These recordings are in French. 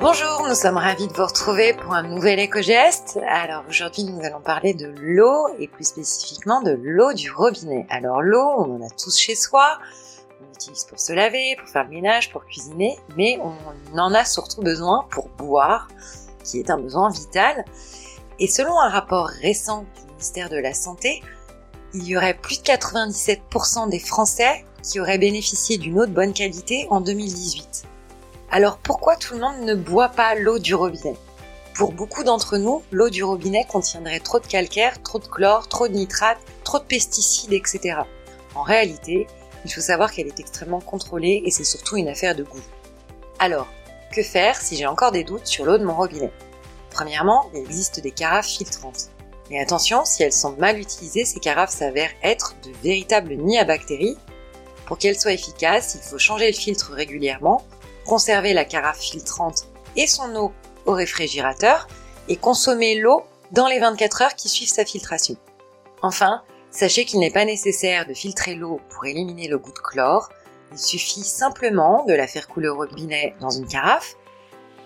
Bonjour, nous sommes ravis de vous retrouver pour un nouvel éco-geste. Alors aujourd'hui nous allons parler de l'eau et plus spécifiquement de l'eau du robinet. Alors l'eau, on en a tous chez soi, on l'utilise pour se laver, pour faire le ménage, pour cuisiner, mais on en a surtout besoin pour boire, qui est un besoin vital. Et selon un rapport récent du ministère de la Santé, il y aurait plus de 97% des Français qui auraient bénéficié d'une eau de bonne qualité en 2018. Alors pourquoi tout le monde ne boit pas l'eau du robinet? Pour beaucoup d'entre nous, l'eau du robinet contiendrait trop de calcaire, trop de chlore, trop de nitrate, trop de pesticides, etc. En réalité, il faut savoir qu'elle est extrêmement contrôlée et c'est surtout une affaire de goût. Alors, que faire si j'ai encore des doutes sur l'eau de mon robinet? Premièrement, il existe des carafes filtrantes. Mais attention, si elles sont mal utilisées, ces carafes s'avèrent être de véritables nids à bactéries. Pour qu'elles soient efficaces, il faut changer le filtre régulièrement conserver la carafe filtrante et son eau au réfrigérateur et consommer l'eau dans les 24 heures qui suivent sa filtration. Enfin, sachez qu'il n'est pas nécessaire de filtrer l'eau pour éliminer le goût de chlore, il suffit simplement de la faire couler au robinet dans une carafe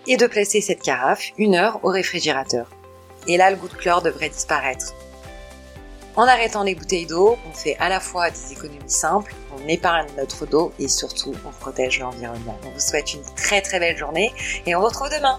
et de placer cette carafe une heure au réfrigérateur. Et là, le goût de chlore devrait disparaître. En arrêtant les bouteilles d'eau, on fait à la fois des économies simples, on épargne notre dos et surtout on protège l'environnement. On vous souhaite une très très belle journée et on vous retrouve demain.